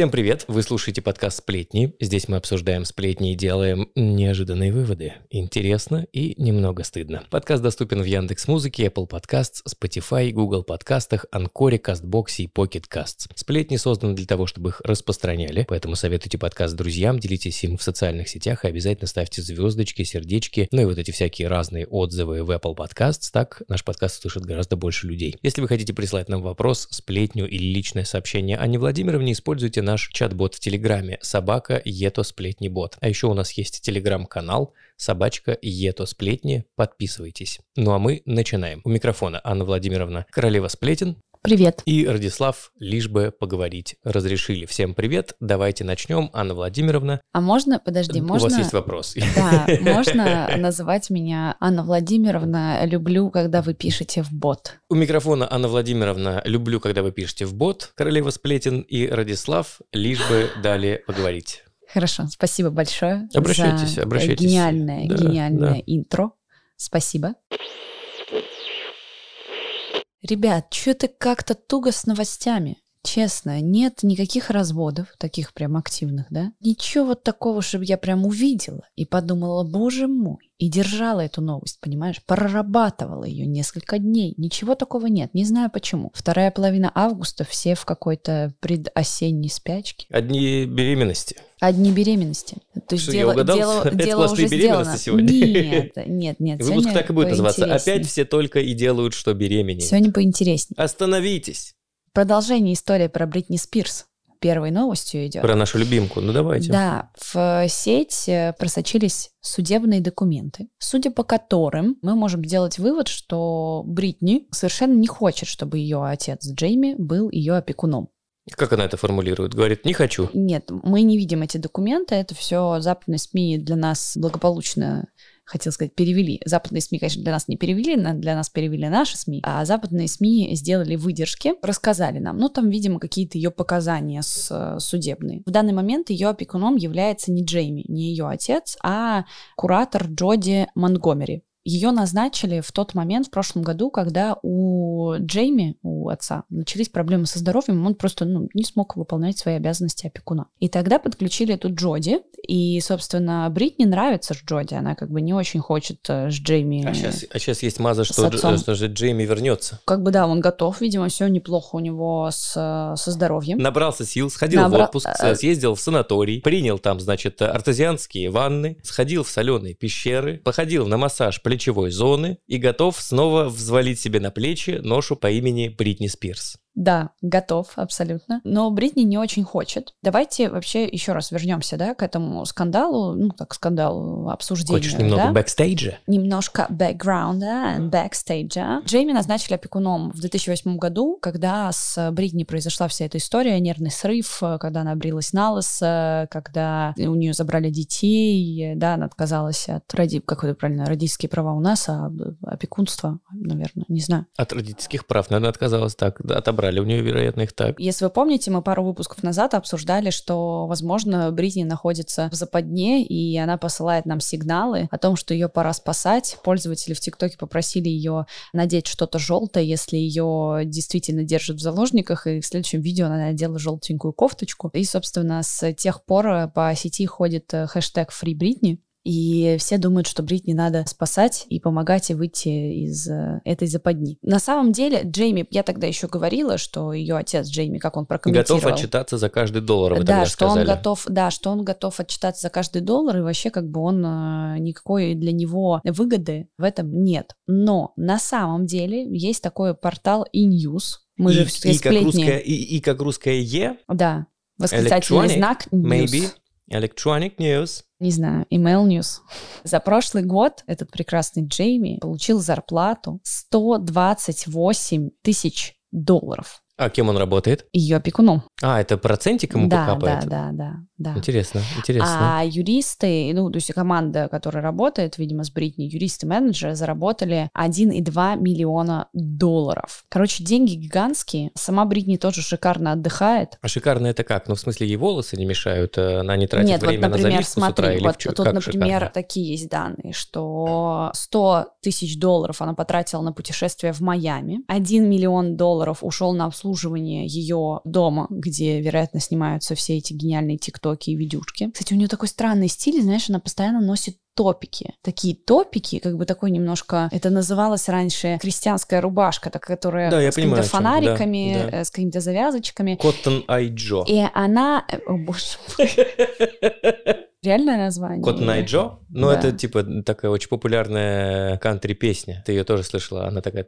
Всем привет! Вы слушаете подкаст «Сплетни». Здесь мы обсуждаем сплетни и делаем неожиданные выводы. Интересно и немного стыдно. Подкаст доступен в Яндекс Музыке, Apple Podcasts, Spotify, Google подкастах, Анкоре, Кастбоксе и Pocket Casts. Сплетни созданы для того, чтобы их распространяли, поэтому советуйте подкаст друзьям, делитесь им в социальных сетях и обязательно ставьте звездочки, сердечки, ну и вот эти всякие разные отзывы в Apple Podcasts. Так наш подкаст услышит гораздо больше людей. Если вы хотите прислать нам вопрос, сплетню или личное сообщение Анне Владимировне, используйте наш чат-бот в Телеграме собака Ето Сплетни Бот. А еще у нас есть Телеграм-канал собачка Ето Сплетни. Подписывайтесь. Ну а мы начинаем. У микрофона Анна Владимировна Королева Сплетен. Привет. И Радислав, лишь бы поговорить, разрешили. Всем привет. Давайте начнем. Анна Владимировна. А можно, подожди, можно... У вас есть вопрос. Да, можно называть меня Анна Владимировна. Люблю, когда вы пишете в бот. У микрофона Анна Владимировна. Люблю, когда вы пишете в бот. Королева Сплетен и Радислав, лишь бы дали поговорить. Хорошо, спасибо большое. Обращайтесь, за обращайтесь. Гениальное, Да, гениальное да. интро. Спасибо. Ребят, что-то как-то туго с новостями. Честно, нет никаких разводов, таких прям активных, да? Ничего вот такого, чтобы я прям увидела и подумала, боже мой, и держала эту новость, понимаешь? Прорабатывала ее несколько дней. Ничего такого нет, не знаю почему. Вторая половина августа все в какой-то предосенней спячке. Одни беременности. Одни беременности. То есть Что, я дело, угадал? дело, Опять дело уже беременности сделано. сегодня? Нет, нет, нет. Выпуск так и будет называться. Опять все только и делают, что беременеют. Сегодня поинтереснее. Остановитесь. Продолжение истории про Бритни Спирс. Первой новостью идет. Про нашу любимку. Ну давайте. Да, в сеть э, просочились судебные документы, судя по которым мы можем сделать вывод, что Бритни совершенно не хочет, чтобы ее отец Джейми был ее опекуном. Как она это формулирует? Говорит, не хочу. Нет, мы не видим эти документы, это все западные СМИ для нас благополучно хотел сказать, перевели. Западные СМИ, конечно, для нас не перевели, для нас перевели наши СМИ, а западные СМИ сделали выдержки, рассказали нам. Ну, там, видимо, какие-то ее показания с, судебные. В данный момент ее опекуном является не Джейми, не ее отец, а куратор Джоди Монгомери. Ее назначили в тот момент, в прошлом году, когда у Джейми, у отца, начались проблемы со здоровьем, он просто ну, не смог выполнять свои обязанности опекуна. И тогда подключили эту Джоди, и, собственно, Бритни нравится с Джоди, она как бы не очень хочет э, с Джейми... А сейчас, а сейчас есть маза, что, Дж- что же Джейми вернется. Как бы да, он готов, видимо, все неплохо у него с, э, со здоровьем. Набрался сил, сходил Набра- в отпуск, э, съездил в санаторий, принял там, значит, артезианские ванны, сходил в соленые пещеры, походил на массаж плечевой зоны и готов снова взвалить себе на плечи ношу по имени Бритни Спирс. Да, готов, абсолютно. Но Бритни не очень хочет. Давайте вообще еще раз вернемся, да, к этому скандалу, ну, так, скандалу, обсуждению, Хочешь немного да? бэкстейджа? немножко бэкграунда, бэкстейджа. Джейми назначили опекуном в 2008 году, когда с Бритни произошла вся эта история, нервный срыв, когда она брилась на лысо, когда у нее забрали детей, да, она отказалась от роди... как это правильно, родительские права у нас, а опекунство, наверное, не знаю. От родительских прав, наверное, отказалась так. Да, отобрали у нее, вероятно, их так. Если вы помните, мы пару выпусков назад обсуждали, что, возможно, Бритни находится в западне, и она посылает нам сигналы о том, что ее пора спасать. Пользователи в ТикТоке попросили ее надеть что-то желтое, если ее действительно держат в заложниках, и в следующем видео она надела желтенькую кофточку. И, собственно, с тех пор по сети ходит э, хэштег «Free Britney», и все думают, что Бритни надо спасать и помогать ей выйти из э, этой западни. На самом деле, Джейми, я тогда еще говорила, что ее отец Джейми, как он прокомментировал. Готов отчитаться за каждый доллар, вы да, тогда что сказали. он готов, да, что он готов отчитаться за каждый доллар, и вообще как бы он э, никакой для него выгоды в этом нет. Но на самом деле есть такой портал e-news. Мы же и, все и как русская, и, и как русская Е, Да. Восклицательный Electronic, знак news. maybe, electronic news. Не знаю, email news. За прошлый год этот прекрасный Джейми получил зарплату 128 тысяч долларов. А кем он работает? Ее опекуном. А, это процентик ему да, покапает? да, да, да, да. Интересно, интересно. А юристы, ну, то есть команда, которая работает, видимо, с Бритни, юристы-менеджеры заработали 1,2 миллиона долларов. Короче, деньги гигантские. Сама Бритни тоже шикарно отдыхает. А шикарно это как? Ну, в смысле, ей волосы не мешают, э, она не тратит Нет, вот, время на например, завивку с утра смотри, или вот в чё- тут, как например, шикарно? такие есть данные, что 100 тысяч долларов она потратила на путешествие в Майами, 1 миллион долларов ушел на обслуживание обслуживание ее дома, где, вероятно, снимаются все эти гениальные тиктоки и видюшки. Кстати, у нее такой странный стиль, знаешь, она постоянно носит топики. Такие топики, как бы такой немножко... Это называлось раньше крестьянская рубашка, так, которая Да, я с какими-то фонариками, Да, да. э, с какими-то завязочками. Cotton Eye Joe. И она... э, О, боже. Реальное название? Cotton Eye Joe? Ну, Да. это типа такая очень популярная кантри-песня. Ты ее тоже слышала. Она такая...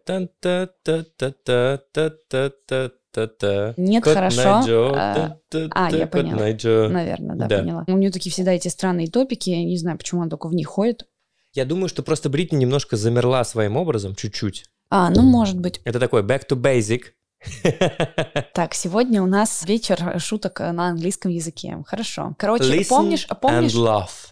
Та-та. Нет, кот хорошо. Найджо, а, а я поняла. Найджо. Наверное, да, да, поняла. У нее такие всегда эти странные топики, я не знаю, почему она только в них ходит. Я думаю, что просто Бритни немножко замерла своим образом, чуть-чуть. А, ну может быть. Это такой back to basic, Так, сегодня у нас вечер шуток на английском языке. Хорошо. Короче, Listen помнишь, помнишь,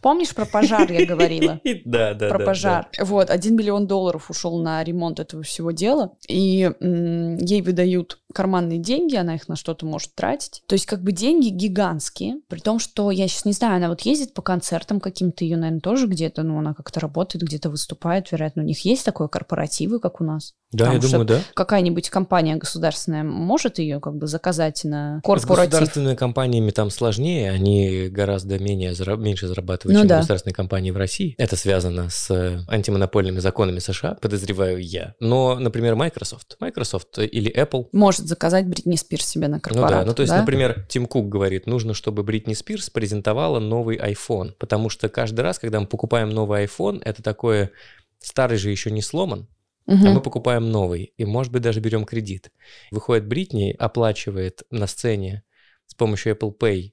помнишь про пожар я говорила? Да, да, про да, пожар. Вот, один миллион долларов ушел на ремонт этого всего дела, и м, ей выдают карманные деньги, она их на что-то может тратить. То есть как бы деньги гигантские, при том, что я сейчас не знаю, она вот ездит по концертам каким-то, ее, наверное, тоже где-то, ну, она как-то работает, где-то выступает, вероятно, у них есть такое корпоративы, как у нас. Да, я Потому думаю, да. Какая-нибудь компания государственная может ее как бы заказать на С корпоратив? государственными компаниями там сложнее, они гораздо менее, меньше зарабатывают, Ну чем да. государственные компании в России. Это связано с э, антимонопольными законами США, подозреваю я. Но, например, Microsoft. Microsoft или Apple Может заказать Бритни Спирс себе на Ну корпорат. да, ну то есть, да? например, Тим Кук говорит, нужно, чтобы Бритни Спирс презентовала новый iPhone, потому что каждый раз, когда мы покупаем новый iPhone, это такое, старый же еще не сломан, Мгм. а мы покупаем новый, и, может быть, даже берем кредит. Выходит Бритни, оплачивает на сцене с помощью Apple Pay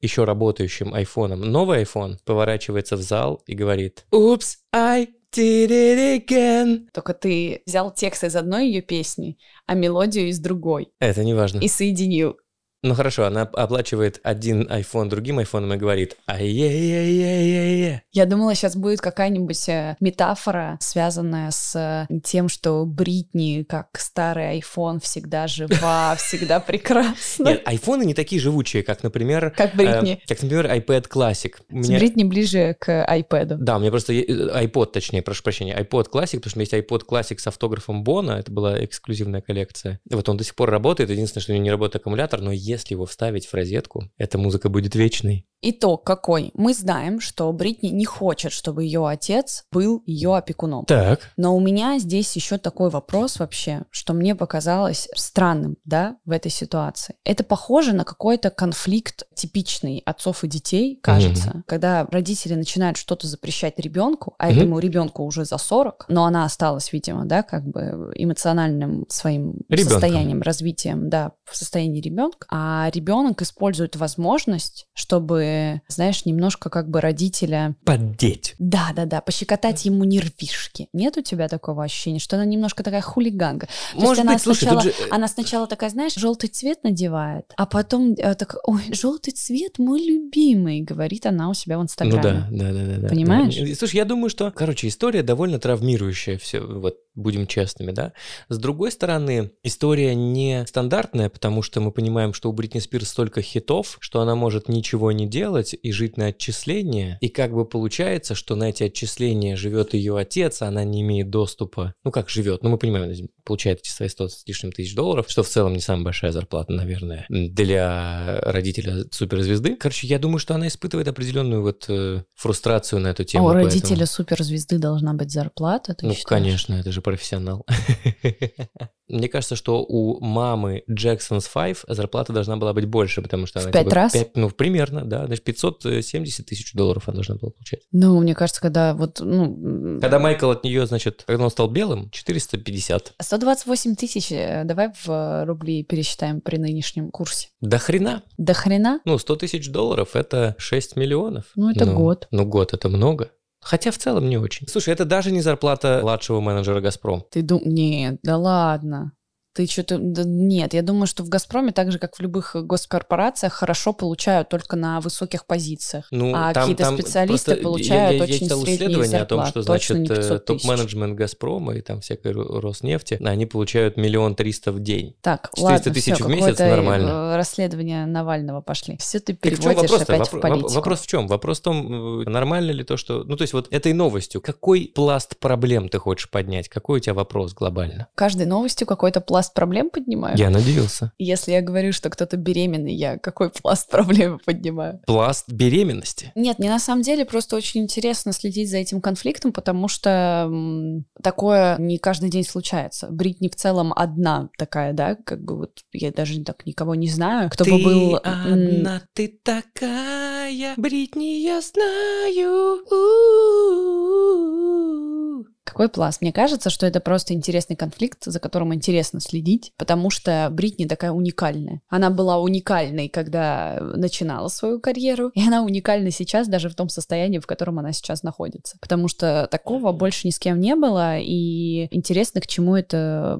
еще работающим айфоном новый iPhone, поворачивается в зал и говорит «Oops, I did it again». Только ты взял текст из одной ее песни, а мелодию из другой Это не важно. и соединил. Ну хорошо, она оплачивает один iPhone другим айфоном и говорит ай-яй-яй-яй-яй-яй. Я думала, сейчас будет какая-нибудь э, метафора, связанная с э, тем, что Бритни, как старый iPhone, всегда жива, всегда прекрасна. Нет, айфоны не такие живучие, как, например... Как Бритни. э, как, например, iPad Classic. Меня- Бритни ближе к iPad. Да, у меня просто э, iPod, точнее, прошу прощения, iPod Classic, потому что у меня есть iPod Classic с автографом Бона, это была эксклюзивная коллекция. Вот он до сих пор работает, единственное, что у него не работает аккумулятор, но если его вставить в розетку, эта музыка будет вечной. Итог какой? Мы знаем, что Бритни не хочет, чтобы ее отец был ее опекуном. Так. Но у меня здесь еще такой вопрос вообще, что мне показалось странным, да, в этой ситуации. Это похоже на какой-то конфликт типичный отцов и детей, кажется, когда родители начинают что-то запрещать ребенку, а Мгм. этому ребенку уже за 40, но она осталась, видимо, да, как бы эмоциональным своим Ребёнком. состоянием, развитием, да, в состоянии ребенка, а ребенок использует возможность, чтобы, знаешь, немножко как бы родителя Поддеть. да, да, да, пощекотать ему нервишки. Нет у тебя такого ощущения, что она немножко такая хулиганка? То Может она быть, слушай, сначала, же... э, она сначала такая, знаешь, желтый цвет надевает, а потом э, так, ой, желтый цвет мой любимый, говорит она у себя в Ну Инстаграме. да, да, да, да, да. Понимаешь? Да. И, Слушай, я думаю, что, короче, история довольно травмирующая, все, вот будем честными, да. С другой стороны, история не стандартная, потому что мы понимаем, что у Бритни Спирс столько хитов, что она может ничего не делать и жить на отчисления, и как бы получается, что на эти отчисления живет ее отец, а она не имеет доступа. Ну как живет? Ну мы понимаем, получает эти свои 100 с лишним тысяч долларов, что в целом не самая большая зарплата, наверное, для родителя суперзвезды. Короче, я думаю, что она испытывает определенную вот э, фрустрацию на эту А тему. у поэтому- родителя суперзвезды должна быть зарплата, Ну, считаешь? конечно, это же профессионал. Мне кажется, что у мамы Jackson's Five зарплата должна была быть больше, потому что В она... пять типа, раз? пять- ну, примерно, да. Значит, 570 тысяч долларов она должна была получать. Ну, мне кажется, когда вот, ну... Когда Майкл от нее, значит, когда он стал белым, 450. 128 тысяч, э, давай в э, рубли пересчитаем при нынешнем курсе. До хрена. До хрена? Ну, 100 тысяч долларов – это 6 миллионов. Ну, это год. Ну, год – это много. Хотя в целом не очень. Слушай, это даже не зарплата младшего менеджера «Газпром». Ты думаешь, нет, да ладно. Ты что-то... да нет, я думаю, что в «Газпроме», так же, как в любых госкорпорациях, хорошо получают только на высоких позициях. Ну, а какие-то специалисты получают я, я, очень я читал средние исследование о том, что, значит, 500 э, топ-менеджмент «Газпрома» и там всякой Ро- Роснефти, они получают миллион триста в день. Так, 400 ладно, тысяч всё, в месяц какое-то, нормально. э, расследование Навального пошли. Все ты Так в переводишь вопрос-то? опять в Вопро- политику. воп- Вопрос в чем? Вопрос в том, э, нормально ли то, что... Ну, то есть вот этой новостью, какой пласт проблем ты хочешь поднять? Какой у тебя вопрос глобально? Каждой новостью какой-то пласт пласт проблем поднимаю? Я надеялся. Если я говорю, что кто-то беременный, я какой пласт проблем поднимаю? Пласт беременности. Нет, мне на самом деле просто очень интересно следить за этим конфликтом, потому что м, такое не каждый день случается. Бритни в целом одна такая, да, как бы вот я даже так никого не знаю, кто бы был... м, одна, ты такая, Бритни, я знаю. У-у-у. Какой пласт? Мне кажется, что это просто интересный конфликт, за которым интересно следить, потому что Бритни такая уникальная. Она была уникальной, когда начинала свою карьеру, и она уникальна сейчас даже в том состоянии, в котором она сейчас находится. Потому что такого больше ни с кем не было, и интересно, к чему это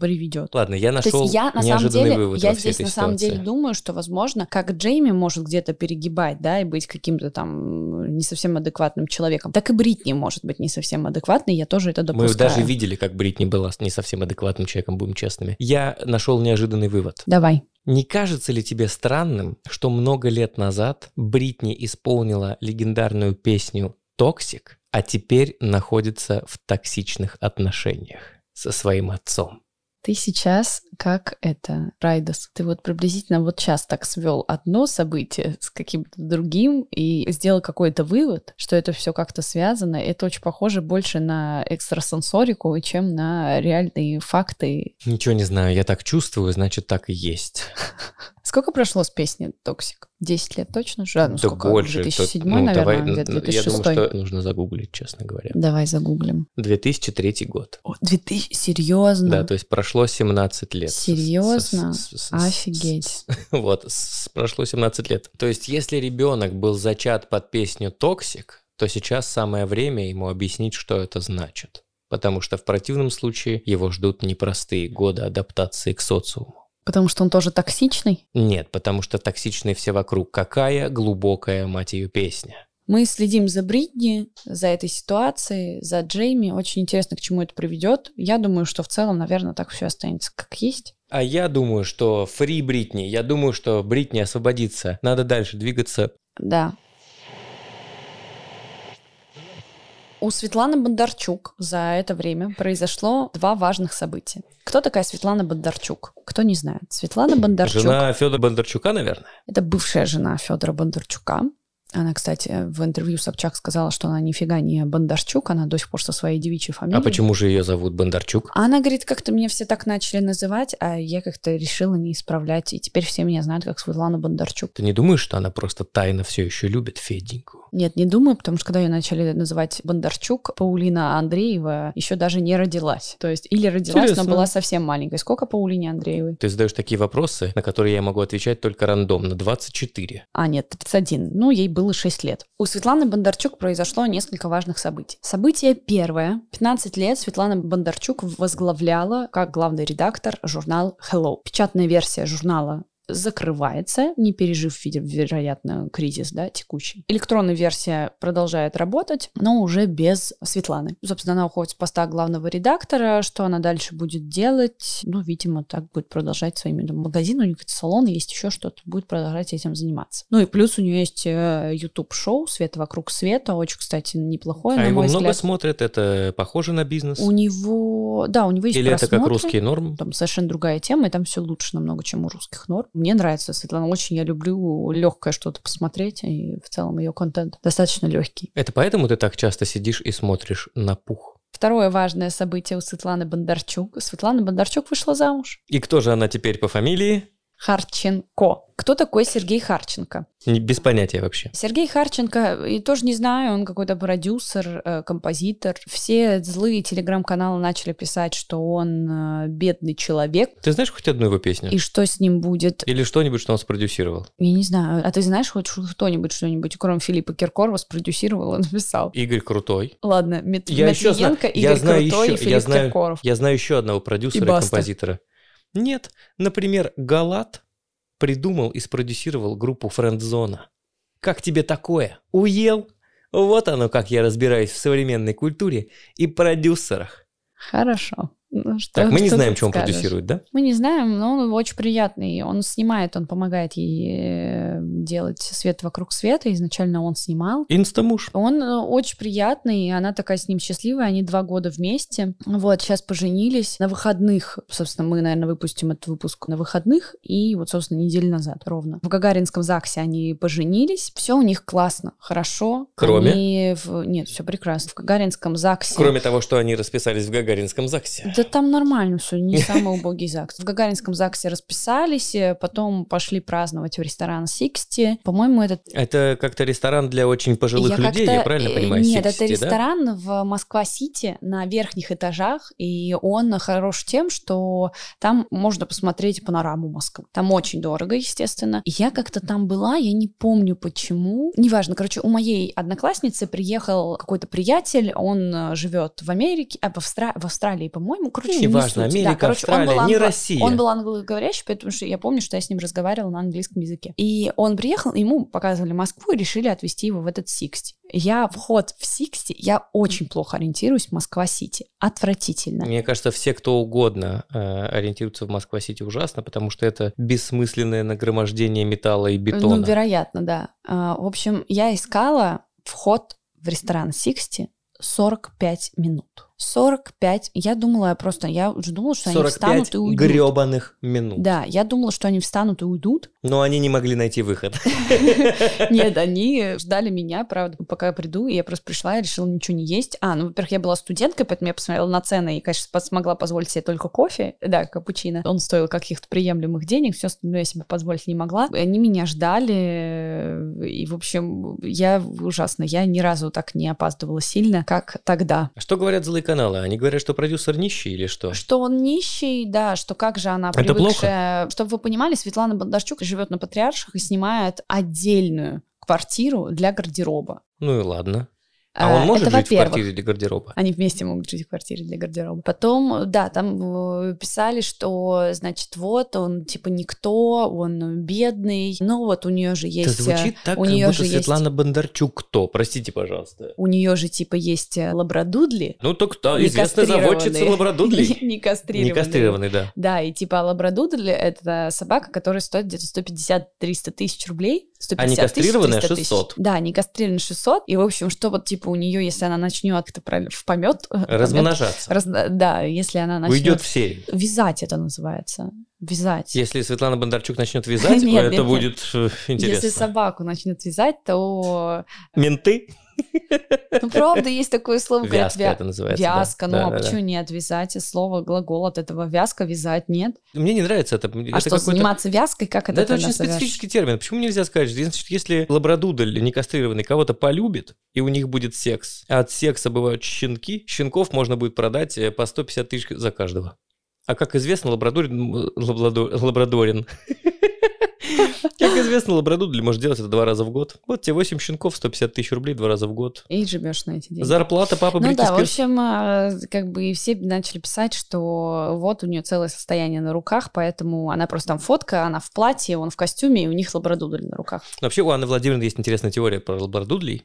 приведет. Ладно, я То нашел есть я на самом деле, вывод я здесь на самом ситуации. деле думаю, что, возможно, как Джейми может где-то перегибать, да, и быть каким-то там не совсем адекватным человеком, так и Бритни может быть не совсем адекватной, я тоже это Мы допускаю. даже видели, как Бритни была не совсем адекватным человеком, будем честными. Я нашел неожиданный вывод. Давай. Не кажется ли тебе странным, что много лет назад Бритни исполнила легендарную песню «Toxic», а теперь находится в токсичных отношениях со своим отцом? Ты сейчас как это, Райдос, ты вот приблизительно вот сейчас так свел одно событие с каким-то другим и сделал какой-то вывод, что это все как-то связано. Это очень похоже больше на экстрасенсорику, чем на реальные факты. Ничего не знаю, я так чувствую, значит, так и есть. Сколько прошло с песни «Toxic»? 10 лет точно? же? А, ну, Да сколько? больше. 2007, то- ну, наверное, давай, где-то ну, Я 2006. думаю, что нужно загуглить, честно говоря. Давай загуглим. 2003 год. О, 2000, серьезно? Да, то есть прошло 17 лет. Серьезно? С- с- с- Офигеть. Вот, прошло 17 лет. То есть, если ребенок был зачат под песню «Toxic», то сейчас самое время ему объяснить, что это значит. Потому что в противном случае его ждут непростые годы адаптации к социуму. Потому что он тоже токсичный? Нет, потому что токсичные все вокруг. Какая глубокая, мать ее, песня. Мы следим за Бритни, за этой ситуацией, за Джейми. Очень интересно, к чему это приведет. Я думаю, что в целом, наверное, так все останется как есть. А я думаю, что фри Бритни. Я думаю, что Бритни освободится. Надо дальше двигаться. Да. У Светланы Бондарчук за это время произошло два важных события. Кто такая Светлана Бондарчук? Кто не знает. Светлана Бондарчук Жена Федора Бондарчука, наверное? Это бывшая жена Федора Бондарчука. Она, кстати, в интервью Собчак сказала, что она нифига не Бондарчук, она до сих пор со своей девичьей фамилией. А почему же ее зовут Бондарчук? Она говорит, как-то меня все так начали называть, а я как-то решила не исправлять, и теперь все меня знают как Светлана Бондарчук. Ты не думаешь, что она просто тайно все еще любит Феденьку? Нет, не думаю, потому что когда ее начали называть Бондарчук, Паулина Андреева еще даже не родилась. То есть или родилась, Интересно. но была совсем маленькой. Сколько Паулине Андреевой? Ты задаешь такие вопросы, на которые я могу отвечать только рандомно. 24. А, нет, 31. Ну, ей было 6 лет. У Светланы Бондарчук произошло несколько важных событий. Событие первое. 15 лет Светлана Бондарчук возглавляла, как главный редактор, журнал Hello. Печатная версия журнала закрывается, не пережив, вероятно, кризис, да, текущий. Электронная версия продолжает работать, но уже без Светланы. Собственно, она уходит с поста главного редактора. Что она дальше будет делать? Ну, видимо, так будет продолжать своими там, магазин, у нее салон, есть еще что-то, будет продолжать этим заниматься. Ну и плюс у нее есть э, YouTube-шоу «Свет вокруг света», очень, кстати, неплохое, а на его мой много взгляд. смотрят? Это похоже на бизнес? У него, да, у него есть Или это как просмотры. русский норм? Там совершенно другая тема, и там все лучше намного, чем у русских норм. Мне нравится Светлана очень, я люблю легкое что-то посмотреть, и в целом ее контент достаточно легкий. Это поэтому ты так часто сидишь и смотришь на пух? Второе важное событие у Светланы Бондарчук. Светлана Бондарчук вышла замуж. И кто же она теперь по фамилии? Харченко. Кто такой Сергей Харченко? Без понятия вообще. Сергей Харченко, и тоже не знаю, он какой-то продюсер, э, композитор. Все злые телеграм-каналы начали писать, что он э, бедный человек, Ты знаешь хоть одну его песню? и что с ним будет. Или что-нибудь, что он спродюсировал? Я не знаю. А ты знаешь хоть кто-нибудь что-нибудь, кроме Филиппа Киркорова, спродюсировал и написал? Игорь Крутой. Ладно, Мет- Я еще знаю, Матвиенко, я Игорь знаю Крутой еще, и Филипп я знаю, Киркоров. я знаю еще одного продюсера И и, композитора. Нет, например, Галат придумал и спродюсировал группу Френдзона. Как тебе такое? Уел? Вот оно, как я разбираюсь в современной культуре и продюсерах. Хорошо. Ну, что- Так, мы не знаем, что он скажешь? продюсирует, да? Мы не знаем, но он очень приятный. Он снимает, он помогает ей э, делать свет вокруг света. Изначально он снимал. Инстамуж. Он э, очень приятный, и она такая с ним счастливая, они два года вместе. Вот, сейчас поженились на выходных. Собственно, мы, наверное, выпустим этот выпуск на выходных, и вот, собственно, неделю назад ровно. В Гагаринском ЗАГСе они поженились. Все у них классно, хорошо. Кроме? Они в- Нет, все прекрасно. В Гагаринском ЗАГСе... Кроме того, что они расписались в Гагаринском ЗАГСе. Да там нормально все, не самый убогий ЗАГС. В Гагаринском ЗАГСе расписались, э, потом пошли праздновать в ресторан Sixty. По-моему, этот Это как-то ресторан для очень пожилых Я людей, я правильно э, понимаю? Нет, 60, это да? ресторан в Москва-Сити на верхних этажах, и он хорош тем, что там можно посмотреть панораму Москвы. Там очень дорого, естественно. Я как-то там была, я не помню почему. Неважно, короче, у моей одноклассницы приехал какой-то приятель, он э, живет в Америке, а в, Австра- в Австралии, по-моему, короче, не Неважно, суть. Да, Америка, короче, он был Австралия, не англо- Россия. Он был англоговорящий, потому что я помню, что я с ним разговаривала на английском языке. И он приехал, ему показывали Москву и решили отвезти его в этот Sixty. Я вход в Sixty, я очень плохо ориентируюсь в Москва-Сити. Отвратительно. Мне кажется, все, кто угодно э, ориентируются в Москва-Сити ужасно, потому что это бессмысленное нагромождение металла и бетона. Ну, вероятно, да. А, В общем, я искала вход в ресторан Sixty 45 минут. 45. Я думала просто, я уже думала, что они 45 встанут и уйдут. гребаных минут. Да, я думала, что они встанут и уйдут. Но они не могли найти выход. Нет, они ждали меня, правда, пока я приду, и я просто пришла и решила ничего не есть. А, ну, во-первых, я была студенткой, поэтому я посмотрела на цены и, конечно, смогла позволить себе только кофе, да, капучино. Он стоил каких-то приемлемых денег, все остальное я себе позволить не могла. Они меня ждали, и, в общем, я ужасно, я ни разу так не опаздывала сильно, как тогда. А Что говорят злые каналы? Они говорят, что продюсер нищий или что? Что он нищий, да, что как же она Это привыкшая... Чтобы вы понимали, Светлана Бондарчук живет на Патриарших и снимает отдельную квартиру для гардероба. Ну и ладно. А он может это жить в квартире для гардероба? Они вместе могут жить в квартире для гардероба. Потом, да, там э, писали, что, значит, вот он типа никто, он бедный. Но вот у нее же Это есть... э, звучит так, у как нее будто же есть- Светлана Бондарчук кто? Простите, пожалуйста. У нее же типа есть э, лабрадудли. Ну, так кто? Известная заводчица кастрированные. лабрадудлей. Не кастрированные. Не кастрированный, да. Да, и типа лабрадудли — это собака, которая стоит где-то 150-300 тысяч рублей. 150 А не кастрированная 300 тысяч. 600. Да, не кастрированная 600. И, в общем, что вот типа у нее, если она начнет как-то в помет... Размножаться. Раз- да, если она начнет... Уйдет в серию. Вязать это называется. Вязать. Если Светлана Бондарчук начнет вязать, Нет, это нет, нет. будет э, интересно. Если собаку начнет вязать, то... Менты? Ну, правда, есть такое слово. говорят, Вязка вя- это называется. да. Вязка, ну Да, а да, да. почему нет? Вязать, слово, глагол от этого вязка, вязать, нет? Мне не нравится это. А это что, заниматься вязкой, как это Да это очень назовёшь? специфический термин. Почему нельзя сказать, что если лабрадудль некастрированный кого-то полюбит, и у них будет секс, а от секса бывают щенки, щенков можно будет продать э, по 150 тысяч за каждого. А как известно, лабрадорин... лабрадо- Лабрадорин... Как известно, лабрадудль может делать это два раза в год. Вот тебе 8 щенков, 150 тысяч рублей два раза в год. И живешь на эти деньги. Зарплата папы Ну да, в общем, э, как бы все начали писать, что вот у нее целое состояние на руках, поэтому она просто там фотка, она в платье, он в костюме, и у них лабрадудль на руках. Вообще у Анны Владимировны есть интересная теория про лабрадудлей,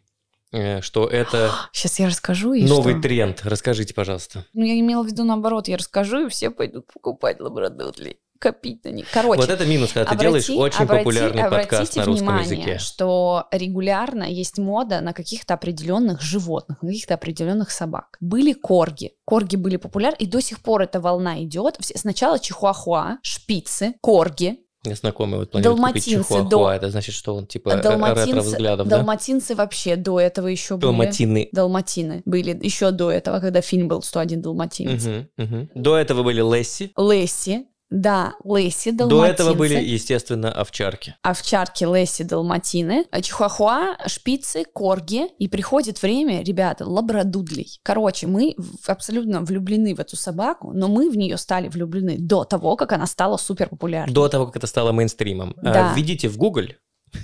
э, что это Сейчас я расскажу, и новый что? тренд. Расскажите, пожалуйста. Ну, я имела в виду наоборот, я расскажу, и все пойдут покупать лабрадудлей, копить на них. Короче, Вот это минус, когда ты Обрати- делаешь очень обрати- популярный подкаст обратите на русском внимание, языке. что регулярно есть мода на каких-то определенных животных, на каких-то определенных собак. Были корги. Корги были популярны, и до сих пор эта волна идет. Сначала чихуахуа, шпицы, корги, Мне знакомый вот планирует купить Далматинцы чихуахуа. до- Это значит, что он типа далматинцы, ретро-взглядов, да? далматинцы вообще до этого еще были. Далматины. Далматины были еще до этого, когда фильм был «101 далматинец». Мгм, мгм. До этого были Лесси. Лесси, да, Лесси, До далматинцы. этого были, естественно, овчарки. овчарки Лесси Далматины, а чихуахуа, шпицы, корги. И приходит время, ребята, лабрадудлей. Короче, мы абсолютно влюблены в эту собаку, но мы в нее стали влюблены до того, как она стала супер популярной. До того, как это стало мейнстримом. А, Да. Введите в Google,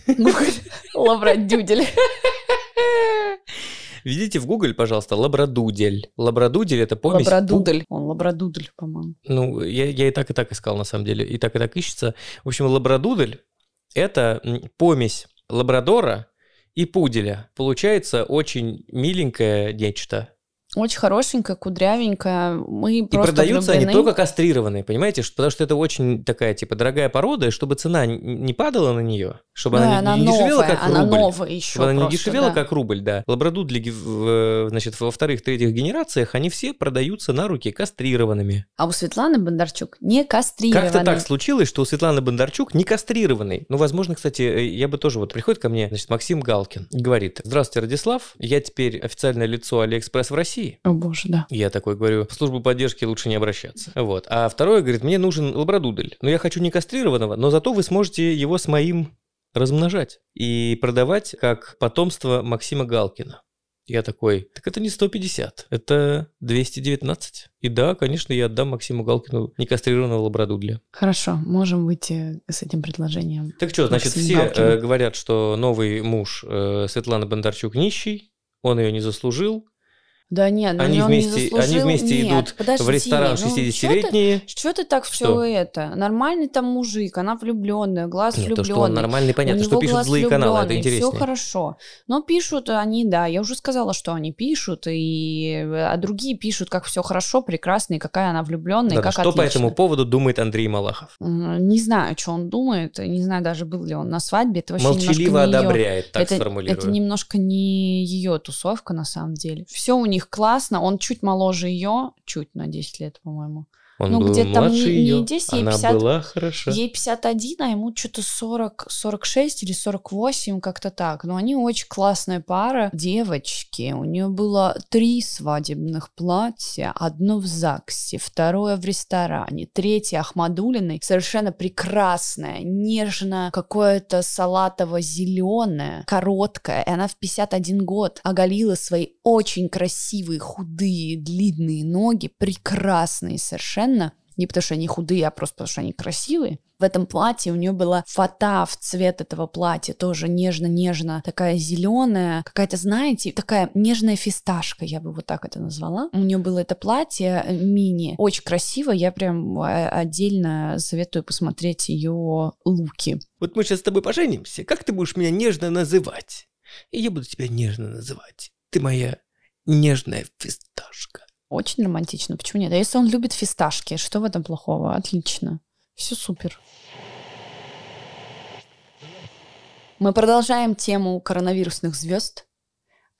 Лабрадюдель. Введите в Google, пожалуйста, лабрадудель. Лабрадудель это помесь... Лабрадудль. Он лабрадудль, по-моему. Ну, я, я и так, и так искал, на самом деле. И так, и так ищется. В общем, лабрадудель – это помесь лабрадора и пуделя. Получается очень миленькое нечто. Очень хорошенькая, кудрявенькая. Мы И просто продаются они влюблены. только кастрированные, понимаете? Потому что это очень такая, типа, дорогая порода, и чтобы цена не падала на нее, чтобы Да, она, не- она не дешевела, как она рубль. новая еще Чтобы она не просто, дешевела, да. как рубль, да. Лабрадудли, значит, во вторых, третьих генерациях, они все продаются на руки кастрированными. А у Светланы Бондарчук не кастрированный. Как-то так случилось, что у Светланы Бондарчук не кастрированный. Ну, возможно, кстати, э, я бы тоже... Вот приходит ко мне, значит, Максим Галкин и говорит, здравствуйте, Радислав, я теперь официальное лицо Алиэкспресс в России. О боже, да. Я такой говорю, в службу поддержки лучше не обращаться. Вот. А второй говорит, мне нужен лабрадудель. Но я хочу не кастрированного, но зато вы сможете его с моим размножать и продавать как потомство Максима Галкина. Я такой, так это не 150, это 219. И да, конечно, я отдам Максиму Галкину некастрированного лабрадудля. Хорошо, можем выйти с этим предложением. Так что, значит, Максим все Галкин. э, говорят, что новый муж э, Светланы Бондарчук нищий, он ее не заслужил. Да нет, ну Они он не вместе, они заслужил. вместе Нет, идут подожди, в ресторан ну, чё ты- 60-летние. Что ты так Что? все это? Нормальный там мужик, она влюбленная, глаз Нет, то, влюбленный. что он нормальный, понятно, что пишут злые каналы, это интереснее. Все хорошо. Но пишут они, да, я уже сказала, что они пишут, и а другие пишут, как все хорошо, прекрасно, и какая она влюбленная, Да-да, как что по отлично. этому поводу думает Андрей Малахов? Не знаю, что он думает, не знаю даже был ли он на свадьбе. Это вообще Молчаливо не одобряет, так это, сформулирую. это немножко не ее тусовка на самом деле. Все у них классно, он чуть моложе ее, чуть на 10 лет, по-моему. Он ну, был где-то там не- не ее, 10, ей она 50. была хороша. Ей 51, а ему что-то 40, 46 или 48, как-то так. Но они очень классная пара. Девочки, у нее было три свадебных платья. Одно в ЗАГСе, второе в ресторане, третье Ахмадулиной. Совершенно прекрасное, нежно, какое-то салатово-зеленое, короткое. И она в 51 год оголила свои очень красивые, худые, длинные ноги, прекрасные совершенно. Не потому что они худые, а просто потому что они красивые. В этом платье у нее была фата в цвет этого платья, тоже нежно-нежно, такая зеленая, какая-то, знаете, такая нежная фисташка, я бы вот так это назвала. У нее было это платье э, мини, очень красиво, я прям э, отдельно советую посмотреть ее луки. Вот мы сейчас с тобой поженимся, как ты будешь меня нежно называть? И я буду тебя нежно называть. Ты моя нежная фисташка. Очень романтично, почему нет? А если он любит фисташки, что в этом плохого? Отлично. Все супер. Мы продолжаем тему коронавирусных звезд.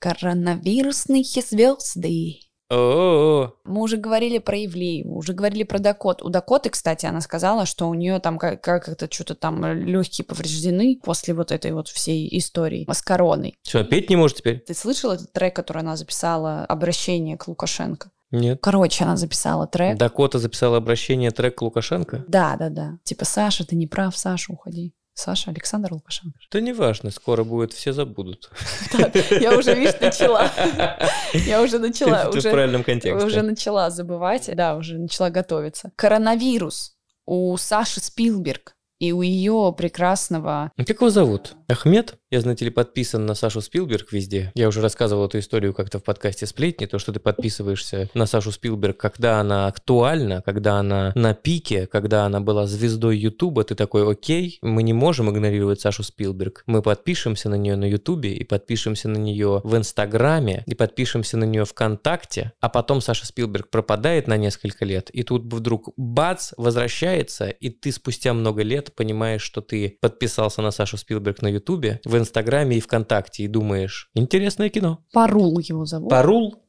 Коронавирусные звезды. О, Мы уже говорили про Ивлееву, уже говорили про Дакот. У Дакоты, кстати, она сказала, что у нее там как- как-то что-то там легкие повреждены после вот этой вот всей истории с короной. Что, петь не можешь теперь? Ты слышал этот трек, который она записала, обращение к Лукашенко? Нет. Короче, она записала трек. Дакота записала обращение трек Лукашенко? Да, да, да. Типа, Саша, ты не прав, Саша, уходи. Саша, Александр Лукашенко. Да неважно, скоро будет, все забудут. Я уже, видишь, начала. Я уже начала. Ты в уже- правильном контексте. Уже начала забывать, да, уже начала готовиться. Коронавирус у Саши Спилберг и у ее прекрасного... Как его зовут? Ахмед? Я, знаете ли, подписан на Сашу Спилберг везде. Я уже рассказывал эту историю как-то в подкасте «Сплетни», то, что ты подписываешься на Сашу Спилберг, когда она актуальна, когда она на пике, когда она была звездой Ютуба, ты такой, окей, мы не можем игнорировать Сашу Спилберг. Мы подпишемся на нее на Ютубе и подпишемся на нее в Инстаграме и подпишемся на нее ВКонтакте, а потом Саша Спилберг пропадает на несколько лет, и тут вдруг бац, возвращается, и ты спустя много лет понимаешь, что ты подписался на Сашу Спилберг на Ютубе, в Инстаграме и ВКонтакте, и думаешь, интересное кино. Парул его зовут. Парул?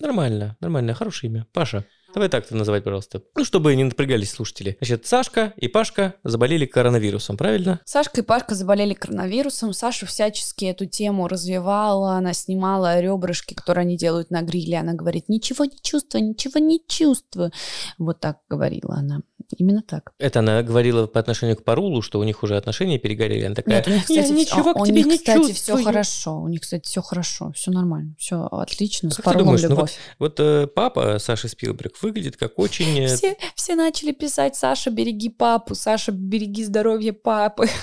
Нормально, нормально, хорошее имя. Паша. Давай так это называть, пожалуйста. Ну, чтобы не напрягались слушатели. Значит, Сашка и Пашка заболели коронавирусом, правильно? Сашка и Пашка заболели коронавирусом. Саша всячески эту тему развивала. Она снимала ребрышки, которые они делают на гриле. Она говорит, ничего не чувствую, ничего не чувствую. Вот так говорила она. Именно так. Это она говорила по отношению к Парулу, что у них уже отношения перегорели. Она такая, Нет, у них, «Я кстати, ничего всё- к у тебе них, не кстати, все чувствую». хорошо. У них, кстати, все хорошо, все нормально, все отлично. С Как ты Парулом думаешь, ну любовь. Вот э, папа Саши Спилберг выглядит как очень... э, Все, все начали писать Саша, береги папу, Саша, береги здоровье папы.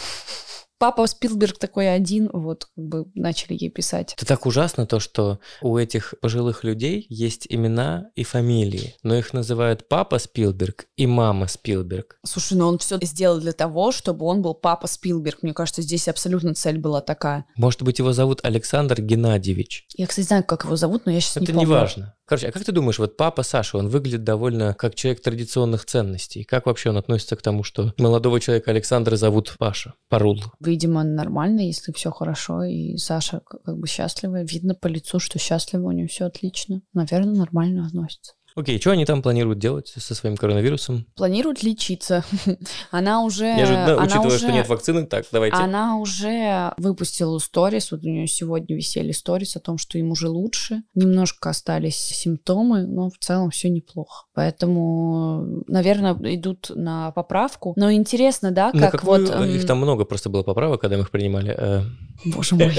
Папа Спилберг такой один, вот как бы начали ей писать. Это так ужасно то, что у этих пожилых людей есть имена и фамилии, но их называют папа Спилберг и мама Спилберг. Слушай, ну он все сделал для того, чтобы он был папа Спилберг. Мне кажется, здесь абсолютно цель была такая. Может быть, его зовут Александр Геннадьевич. Я, кстати, знаю, как его зовут, но я сейчас не Это помню. не важно. Короче, а как ты думаешь, вот папа Саша, он выглядит довольно как человек традиционных ценностей. Как вообще он относится к тому, что молодого человека Александра зовут Паша, Парул? Видимо, нормально, если все хорошо, и Саша как бы счастлива. Видно по лицу, что счастлива, у нее все отлично. Наверное, нормально относится. Окей, что они там планируют делать со своим коронавирусом? Планируют лечиться. она уже... Я же, да, она учитывая, уже, что нет вакцины, так, давайте. Она уже выпустила сторис, вот у нее сегодня висели сторис о том, что им уже лучше. Немножко остались симптомы, но в целом все неплохо. Поэтому, наверное, идут на поправку. Но интересно, да, как какую- вот... эм, Их там много просто было поправок, когда мы их принимали. Э, Боже мой.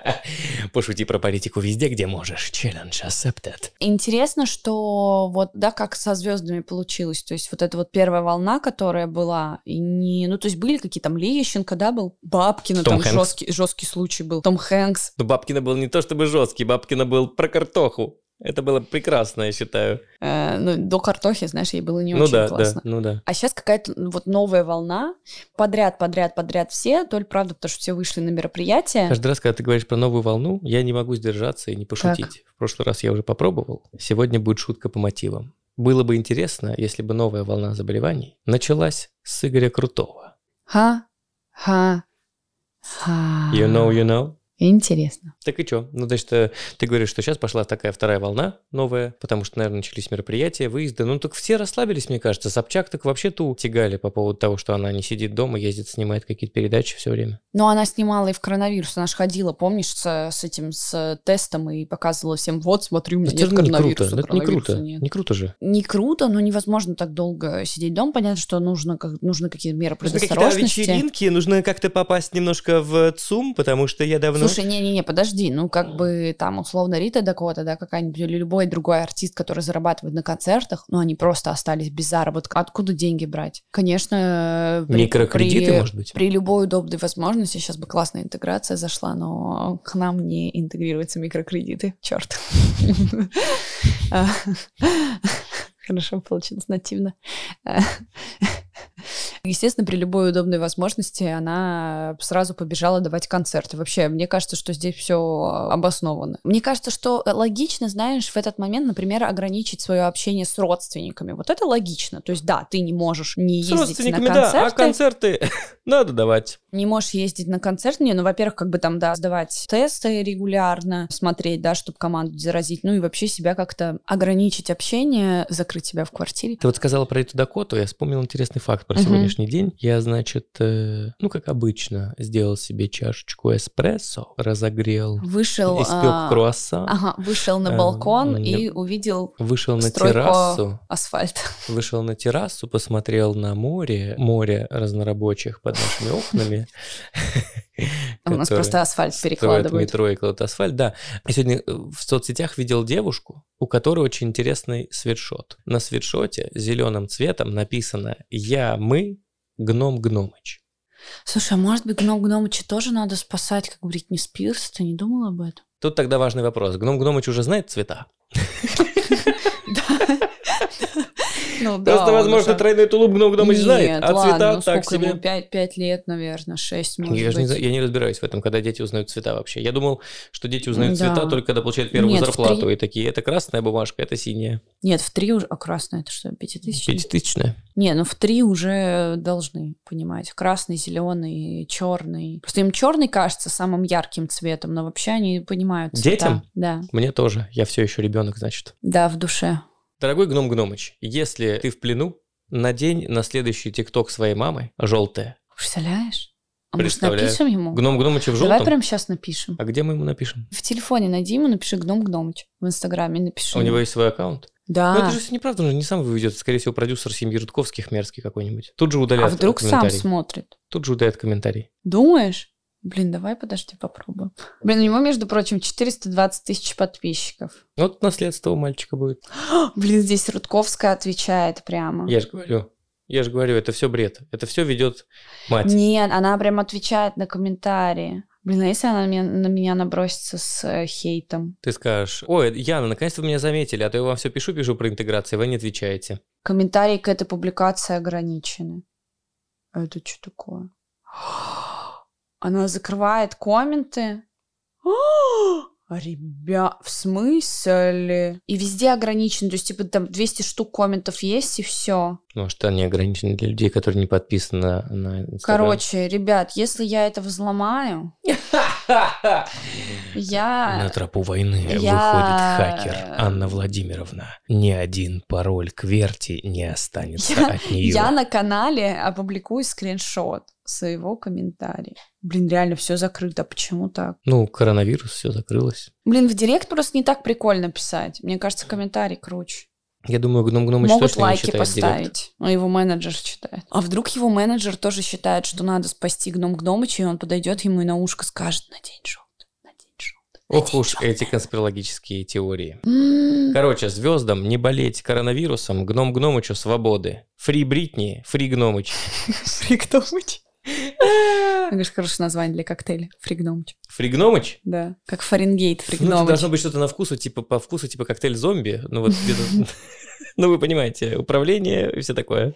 Пошути про политику везде, где можешь. Challenge accepted. Интересно, что вот, да, как со звездами получилось. То есть вот эта вот первая волна, которая была, и не... Ну, то есть были какие там Лещенко, да, был Бабкина, Том там Хэнкс. жесткий, жесткий случай был. Том Хэнкс. Но Бабкина был не то чтобы жесткий, Бабкина был про картоху. Это было прекрасно, я считаю. Э, ну, до картохи, знаешь, ей было не ну очень да, классно. да, ну да. А сейчас какая-то ну, вот новая волна. Подряд, подряд, подряд все. То ли правда, потому что все вышли на мероприятие. Каждый раз, когда ты говоришь про новую волну, я не могу сдержаться и не пошутить. В прошлый раз я уже попробовал. Сегодня будет шутка по мотивам. Было бы интересно, если бы новая волна заболеваний началась с Игоря Крутого. Ха, ха, ха. You know, you know? Интересно. Так и что? Ну, значит, э, ты говоришь, что сейчас пошла такая вторая волна новая, потому что, наверное, начались мероприятия, выезды. Ну, так все расслабились, мне кажется. Собчак так вообще ту тягали по поводу того, что она не сидит дома, ездит, снимает какие-то передачи все время. Но она снимала и в коронавирус. Она же ходила, помнишь, с, с этим, с тестом и показывала всем, вот, смотри, у меня Это нет коронавируса. круто. Это не круто. нет». Не круто же. Не круто, но невозможно так долго сидеть дома. Понятно, что нужно, как, нужно какие-то меры Нужны какие-то предосторожности. вечеринки, нужно как-то попасть немножко в ЦУМ, потому что я давно... Слушай, не-не-не, подожди, ну как бы там условно Рита Дакота, да, какая-нибудь или любой другой артист, который зарабатывает на концертах, ну они просто остались без заработка. Откуда деньги брать? Конечно, при- Микрокредиты, при- может быть? При любой удобной возможности, сейчас бы классная интеграция зашла, но к нам не интегрируются микрокредиты, черт. А, Хорошо получилось нативно. Естественно, при любой удобной возможности она сразу побежала давать концерты. Вообще, мне кажется, что здесь все обосновано. Мне кажется, что логично, знаешь, в этот момент, например, ограничить свое общение с родственниками. Вот это логично. То есть, да, ты не можешь не С ездить на родственниками, концерты, да, а концерты надо давать. не можешь ездить на концерт, не, ну, во-первых, как бы там, да, сдавать тесты регулярно, смотреть, да, чтобы команду заразить, ну и вообще себя как-то ограничить общение, закрыть себя в квартире. Ты вот сказала про эту Дакоту, я вспомнил интересный факт про Мгм. Сегодняшний день. Я, значит, э, ну, как обычно, сделал себе чашечку эспрессо, разогрел, Вышел, испек а, круассан, ага, вышел на А, балкон м, и увидел вышел на террасу, асфальта. вышел на террасу, посмотрел на море, море разнорабочих под нашими окнами. У нас просто асфальт перекладывают. метро и кладут асфальт, да. Я сегодня э, в соцсетях видел девушку, у которой очень интересный свитшот. На свитшоте зеленым цветом написано «Я, мы, гном Гномыч». Слушай, а может быть, гном Гномыча тоже надо спасать, как Бритни Спирс? Ты не думал об этом? Тут тогда важный вопрос. Гном Гномыч уже знает цвета? Ну да, Просто, возможно, уже- тройной тулуп Гном Гномыч знает, Нет, а ладно, цвета ну так себе. ему? Пять, пять лет, наверное, шесть, может Я же не, быть. знаю- я не разбираюсь в этом, когда дети узнают цвета вообще. Я думал, что дети узнают Да. цвета только когда получают первую Нет, зарплату. три- И такие, это красная бумажка, это синяя. Нет, в три уже... А красный это что, пятитысячный? Пятитысячная. Не, ну в три уже должны понимать. Красный, зеленый, черный. Просто им черный кажется самым ярким цветом, но вообще они понимают цвета. Детям? Да. Мне тоже. Я все еще ребенок, значит. Да, в душе. Дорогой гном Гномыч, если ты в плену, надень на следующий тикток своей мамы желтое. Представляешь? А может, напишем ему? Гном Гномыча в Давай желтом? прямо сейчас напишем. А где мы ему напишем? В телефоне найди ему, напиши Гном Гномыч в Инстаграме, напиши. У него есть свой аккаунт? Да. Ну это же всё неправда, он же не сам выведет. Скорее всего, продюсер семьи Рудковских мерзкий какой-нибудь. Тут же а удаляет вдруг сам смотрит? Тут же удаляет комментарий. Думаешь? Блин, давай подожди, попробуем. Блин, у него, между прочим, 420 тысяч подписчиков. Вот наследство у мальчика будет. Блин, здесь Рудковская отвечает прямо. Я же говорю. Я же говорю, это все бред. Это все ведет мать. Нет, она прям отвечает на комментарии. Блин, а если она на меня, на меня набросится с э, хейтом? Ты скажешь, ой, Яна, наконец-то вы меня заметили, а то я вам все пишу, пишу про интеграцию, вы не отвечаете. Комментарии к этой публикации ограничены. А это что такое? Она закрывает комменты. Ребят, в смысле? И везде ограничено, то есть, типа, там 200 штук комментов есть, и все. Может, они ограничены для людей, которые не подписаны на, на Instagram. Короче, ребят, если я это взломаю, я... На тропу войны Я- выходит хакер Анна Владимировна. Ни один пароль кверти не останется Я- от нее. Я на канале опубликую скриншот своего комментария. Блин, реально все закрыто. Почему так? Ну, коронавирус, все закрылось. Блин, в директ просто не так прикольно писать. Мне кажется, комментарий круче. Я думаю, Гном Гномыч Могут точно не лайки читает директ. поставить, а его менеджер читает. А вдруг его менеджер тоже считает, что надо спасти гном Гномыча, и он подойдет ему и на ушко скажет «надень желтый, надень желтый». Ох уж эти конспирологические теории. Короче, звездам не болеть коронавирусом, гном Гномычу свободы. Фри Бритни, фри Гномыч. Фрик Гномыч. Кажется, хорошее название для коктейля. Фрик Гномыч. Фри Гномыч? Да. Как Фаренгейт Ну, это Гномыч. должно быть что-то на вкусу, типа по вкусу, типа коктейль зомби. Ну, вот. Ну, вы понимаете, управление и все такое.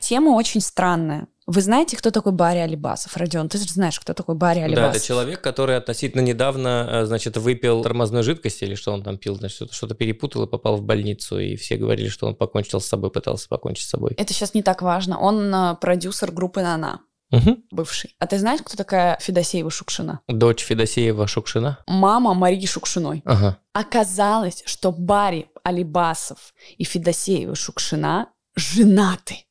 Тема очень странная. Вы знаете, кто такой Барри Алибасов? Родион, ты же знаешь, кто такой Барри Да, Алибасов. это человек, который относительно недавно, э, значит, выпил тормозной жидкости или что он там пил, значит, что-то- перепутал и попал в больницу, и все говорили, что он покончил с собой, пытался покончить с собой. Это сейчас не так важно. Он э, продюсер группы «Нана», Мгм. бывший. А ты знаешь, кто такая Федосеева Шукшина? Дочь Федосеева Шукшина. Мама Марии Шукшиной. Ага. Оказалось, что Барри Алибасов и Федосеева Шукшина женаты.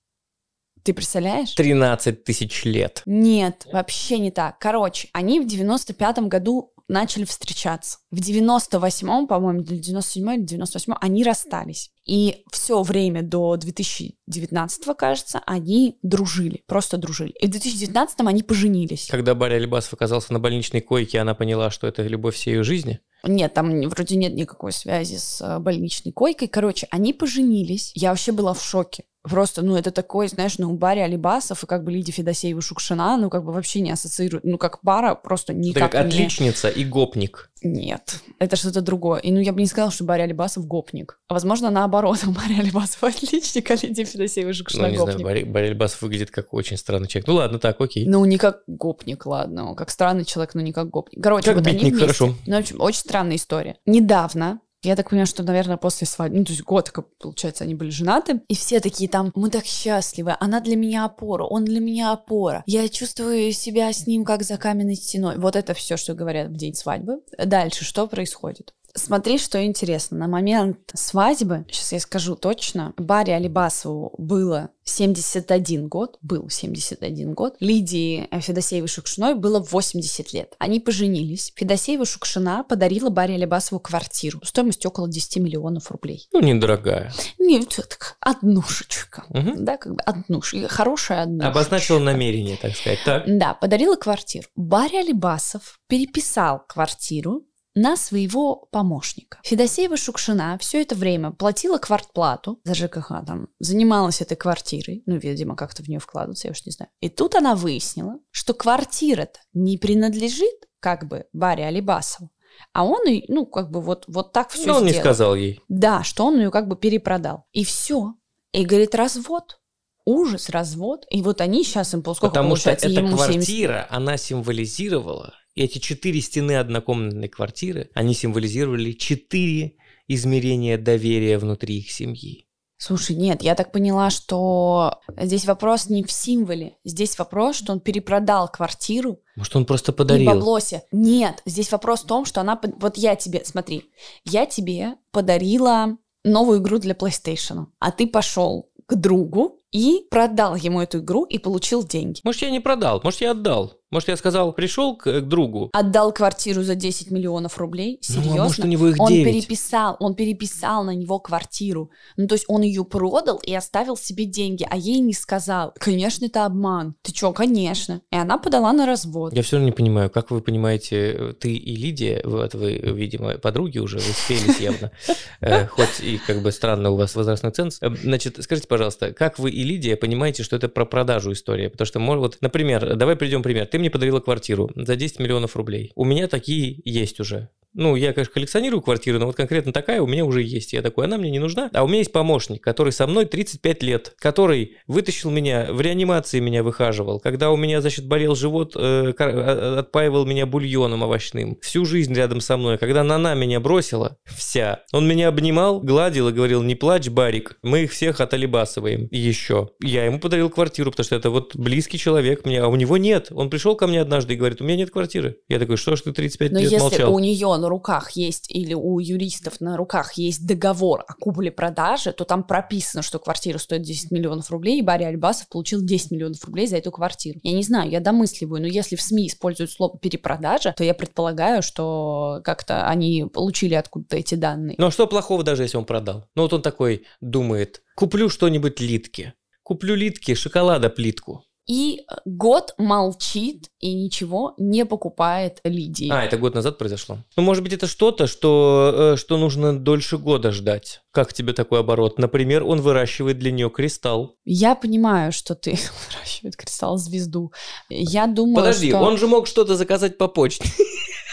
Ты представляешь? 13 тысяч лет. Нет, вообще не так. Короче, они в 95-м году начали встречаться. В 98-м, по-моему, или 97 или 98 они расстались. И все время до 2019 кажется, они дружили, просто дружили. И в 2019-м они поженились. Когда Барри Алибасов оказался на больничной койке, она поняла, что это любовь всей ее жизни. Нет, там вроде нет никакой связи с э, больничной койкой. Короче, они поженились. Я вообще была в шоке. Просто, ну, это такой, знаешь, ну, Барри Алибасов и как бы Лидия Федосеева Шукшина, ну, как бы вообще не ассоциируют. Ну, как пара просто никак как не... отличница и гопник. Нет, это что-то другое. И ну я бы не сказала, что Барри Алибасов гопник. А возможно, наоборот, Барри Алибасов отличник, а Лидия Федосеева Ну, Шукшина не знаю, гопник. Барри, Барри Алибасов выглядит как очень странный человек. Ну ладно, так, окей. Ну, не как гопник, ладно. Как странный человек, но не как гопник. Короче, Как вот они битник, вместе. хорошо. Ну, в общем, очень странная история. Недавно я так понимаю, что, наверное, после свадьбы, ну, то есть год, как получается, они были женаты, и все такие там, мы так счастливы, она для меня опора, он для меня опора, я чувствую себя с ним как за каменной стеной. Вот это все, что говорят в день свадьбы. Дальше что происходит? Смотри, что интересно. На момент свадьбы, сейчас я скажу точно, Барри Алибасову было 71 год, был 71 год. Лидии э, Федосеевой Шукшиной было 80 лет. Они поженились. Федосеева Шукшина подарила Барри Алибасову квартиру стоимостью около 10 миллионов рублей. Ну, недорогая. Нет, так, однушечка. Мгм. Да, как бы однушка. Хорошая однушечка. Обозначил намерение, так сказать. Так. Да, подарила квартиру. Барри Алибасов переписал квартиру на своего помощника. Федосеева Шукшина все это время платила квартплату за ЖКХ, там, занималась этой квартирой, ну, видимо, как-то в нее вкладываться, я уж не знаю. И тут она выяснила, что квартира-то не принадлежит как бы Барри Алибасову, а он, ну, как бы вот, вот так все Но он не сказал ей. Да, что он ее как бы перепродал. И все. И говорит, развод. Ужас, развод. И вот они сейчас им, сколько Потому что получается, эта ему 70 квартира, она символизировала, эти четыре стены однокомнатной квартиры, они символизировали четыре измерения доверия внутри их семьи. Слушай, нет, я так поняла, что здесь вопрос не в символе. Здесь вопрос, что он перепродал квартиру Может, он просто и подарил. баблосе. Нет, здесь вопрос в том, что она... Вот я тебе, смотри, я тебе подарила новую игру для PlayStation, а ты пошел к другу и продал ему эту игру и получил деньги. Может, я не продал, может, я отдал. Может, я сказал, пришел к, к другу. Отдал квартиру за 10 миллионов рублей? Ну, а Серьезно? может, у него их он 9. переписал, он переписал на него квартиру. Ну, то есть он ее продал и оставил себе деньги, а ей не сказал. Конечно, это обман. Ты чё, конечно. И она подала на развод. Я все равно не понимаю, как вы понимаете, ты и Лидия, вот вы, видимо, подруги уже, вы спелись явно, Э, хоть и как бы странно у вас возрастной ценз. Э, Значит, скажите, пожалуйста, как вы и Лидия понимаете, что это про продажу история? Потому что, может, вот, например, давай приведем пример. Ты мне подарила квартиру за 10 миллионов рублей. У меня такие есть уже. Ну, я, конечно, коллекционирую квартиры, но вот конкретно такая у меня уже есть. Я такой, она мне не нужна. А у меня есть помощник, который со мной 35 лет, который вытащил меня, в реанимации меня выхаживал, когда у меня, значит, болел живот, э, э, отпаивал меня бульоном овощным. Всю жизнь рядом со мной. Когда Нана меня бросила, вся, он меня обнимал, гладил и говорил, не плачь, Барик, мы их всех оталибасываем. И еще. Я ему подарил квартиру, потому что это вот близкий человек мне, а у него нет. Он пришел ко мне однажды и говорит, у меня нет квартиры. Я такой, что ж ты 35 Но лет если молчал? у нее на руках есть или у юристов на руках есть договор о купле-продаже, то там прописано, что квартира стоит 10 миллионов рублей, и Барри Альбасов получил 10 миллионов рублей за эту квартиру. Я не знаю, я домысливаю, но если в СМИ используют слово перепродажа, то я предполагаю, что как-то они получили откуда-то эти данные. Ну а что плохого даже, если он продал? Ну вот он такой думает, куплю что-нибудь литки. Куплю литки, шоколада плитку. И год молчит и ничего не покупает Лидии. А, это год назад произошло. Ну, может быть, это что-то, что, э, что нужно дольше года ждать. Как тебе такой оборот? Например, он выращивает для нее кристалл. Я понимаю, что ты выращивает кристалл-звезду. Я думаю, Подожди, что... он же мог что-то заказать по почте.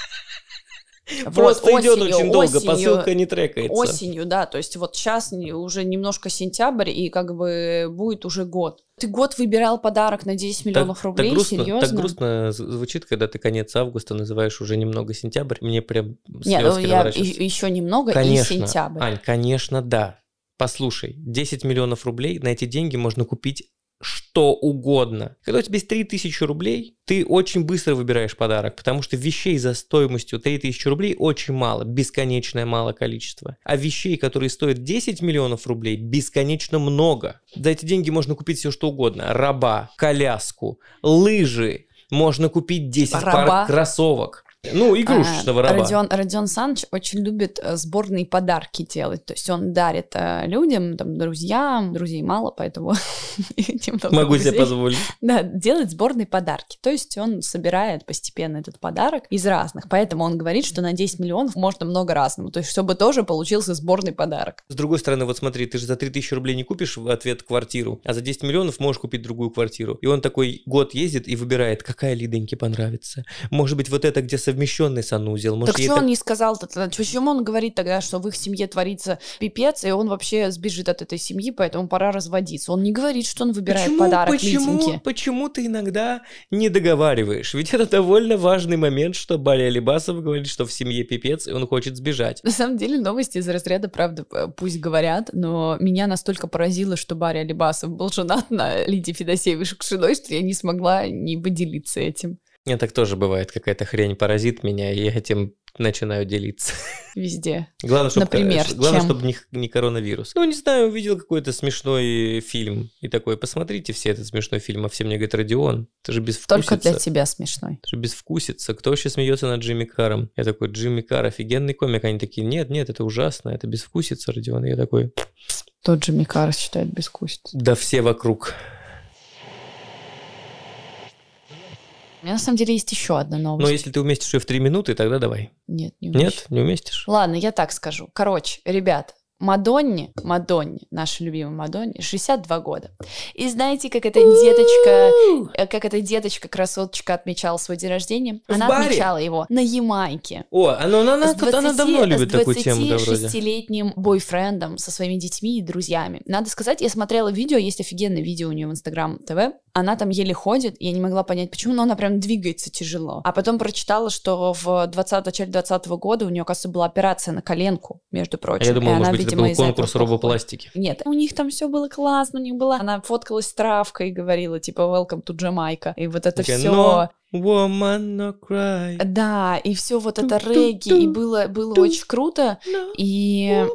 Вот Просто идет осенью- очень долго, осенью- посылка не трекается. Осенью, да, то есть вот сейчас уже немножко сентябрь, и как бы будет уже год. Ты год выбирал подарок на 10 миллионов рублей, грустно, серьезно? так грустно звучит, когда ты конец августа называешь уже немного сентябрь. Мне прям Нет, ну я наворачиваются. еще немного Конечно, и сентябрь. Ань, конечно, да. Послушай, 10 миллионов рублей, на эти деньги можно купить что угодно. Когда у тебя есть 3000 рублей, ты очень быстро выбираешь подарок, потому что вещей за стоимостью 3000 рублей очень мало, бесконечное мало количество. А вещей, которые стоят 10 миллионов рублей, бесконечно много. За эти деньги можно купить все что угодно. Раба, коляску, лыжи. Можно купить 10 Раба? пар кроссовок. Ну, игрушечного А, раба. Родион, Родион Саныч очень любит э, сборные подарки делать. То есть он дарит э, людям, там, друзьям, друзей мало, поэтому Могу себе позволить. Да, делает сборные подарки. То есть он собирает постепенно этот подарок из разных. Поэтому он говорит, что на 10 миллионов можно много разному. То есть чтобы тоже получился сборный подарок. С другой стороны, вот смотри, ты же за 3000 рублей не купишь в ответ квартиру, а за 10 миллионов можешь купить другую квартиру. И он такой год ездит и выбирает, какая Лидоньке понравится. Может быть, вот это, где совмещенный санузел. Может, так что так- он не сказал тогда? Почему он говорит тогда, что в их семье творится пипец, и он вообще сбежит от этой семьи, поэтому пора разводиться? Он не говорит, что он выбирает Почему, подарок почему, Лиденьке. почему ты иногда не договариваешь? Ведь это довольно важный момент, что Барри Алибасов говорит, что в семье пипец, и он хочет сбежать. На самом деле новости из разряда, правда, пусть говорят, но меня настолько поразило, что Барри Алибасов был женат на Лидии Федосеевой Шукшиной, что я не смогла не поделиться этим Мне так тоже бывает, какая-то хрень поразит меня, и я этим начинаю делиться. везде. Главное, чтобы, Например, главное, чем? чтобы не, не коронавирус. Ну, не знаю, увидел какой-то смешной фильм и такой, посмотрите все этот смешной фильм, а все мне говорят, Родион, ты же безвкусица. Только для тебя смешной. Ты же безвкусица. Кто вообще смеется над Джимми Каром? Я такой, Джимми Кар, офигенный комик. Они такие, нет, нет, это ужасно, это безвкусица, Родион. И я такой, Тот же Микар считает бескусицей. да все вокруг. У меня на самом деле есть еще одна Но новость. если ты уместишь ее в три минуты, тогда давай. Нет, не умею. Нет, не уместишь? Ладно, я так скажу. Короче, ребят, Мадонне, Мадонне, нашей любимой Мадонне, 62 года. И знаете, как эта деточка, э, как эта деточка, красоточка отмечала свой день рождения? В Она баре? отмечала его на Ямайке. О, она, она, она, с 20 она давно любит с такую тему, вроде. 26-летним бойфрендом со своими детьми и друзьями. Надо сказать, я смотрела видео, есть офигенное видео у нее в Инстаграм ТВ. Она там еле ходит, я не могла понять, почему, но она прям двигается тяжело. А потом прочитала, что в 20 начале 20 года у нее, оказывается, была операция на коленку, между А прочим. я думал, И она, может быть, это видимо, был из-за конкурс робопластики. нет, у них там все было классно, у них была... Она фоткалась с травкой и говорила, типа, welcome to Jamaica. И вот это Такая, все... «Но Woman, no cry. Да, и все вот это регги, и было, было ту. очень круто. No И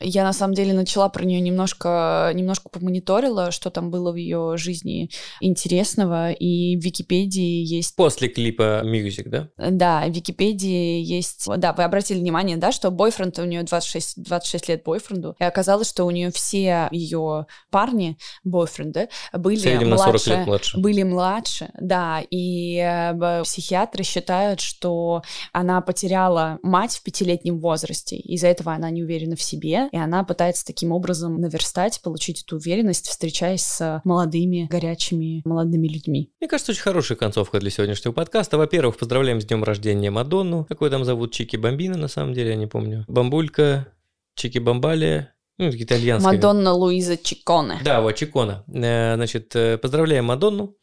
я на самом деле начала про нее немножко, немножко помониторила, что там было в ее жизни интересного. И в Википедии есть После клипа Music, да? Да, в Википедии есть... Да, вы обратили внимание, да, что бойфренд, у нее 26, 26 лет бойфренду, и оказалось, что у нее все ее парни, бойфренды, были среднем на 40 младше, лет младше. были младше, да, Да, и э, психиатры считают, что она потеряла мать в пятилетнем возрасте. Из-за этого она не уверена в себе, и она пытается таким образом наверстать, получить эту уверенность, встречаясь с молодыми, горячими, молодыми людьми. Мне кажется, очень хорошая концовка для сегодняшнего подкаста. Во-первых, поздравляем с днем рождения Мадонну. Какой там зовут? Чики Бомбина, на самом деле, я не помню. Бамбулька, Чики Бомбали, ну, итальянская. Мадонна Луиза Чиконе. Да, вот Чикона. Э, значит, э, поздравляем Мадонну.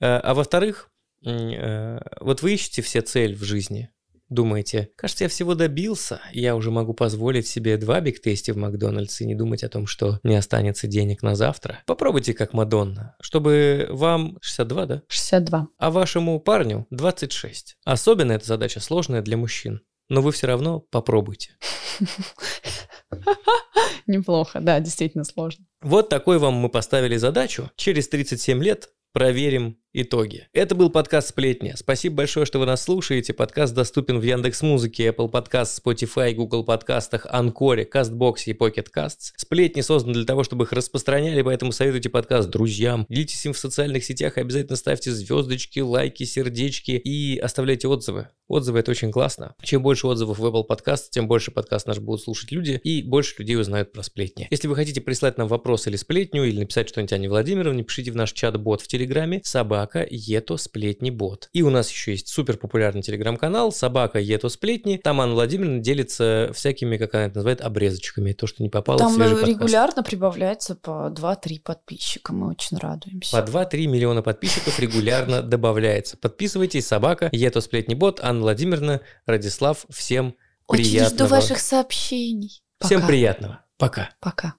Э, а во-вторых, вот вы ищете все цель в жизни. Думаете, кажется, я всего добился, я уже могу позволить себе два биг-тести в Макдональдс и не думать о том, что не останется денег на завтра. Попробуйте как Мадонна, чтобы вам 62, да? 62. А вашему парню 26. Особенно эта задача сложная для мужчин. Но вы все равно попробуйте. Неплохо, да, действительно сложно. Вот такой вам мы поставили задачу. Через 37 лет проверим итоги. Это был подкаст «Сплетни». Спасибо большое, что вы нас слушаете. Подкаст доступен в Яндекс Музыке, Apple Podcast, Spotify, Google подкастах, Анкоре, Кастбоксе и Pocket Casts. «Сплетни» созданы для того, чтобы их распространяли, поэтому советуйте подкаст друзьям, делитесь им в социальных сетях и обязательно ставьте звездочки, лайки, сердечки и оставляйте отзывы. Отзывы – это очень классно. Чем больше отзывов в Apple Podcast, тем больше подкаст наш будут слушать люди, и больше людей узнают про сплетни. Если вы хотите прислать нам вопрос или сплетню, или написать что-нибудь Ане Владимировне, пишите в наш чат-бот в Телеграме собака ето сплетни бот. И у нас еще есть супер популярный телеграм-канал собака ето сплетни. Там Анна Владимировна делится всякими, как она это называет, обрезочками. То, что не попало Там в свежий регулярно подкаст. прибавляется по 2-3 подписчика. Мы очень радуемся. По 2-3 миллиона подписчиков регулярно добавляется. Подписывайтесь, собака, ето сплетни бот, Анна Владимировна, Радислав, всем Очень приятного. жду ваших сообщений. Всем Пока. приятного. Пока. Пока.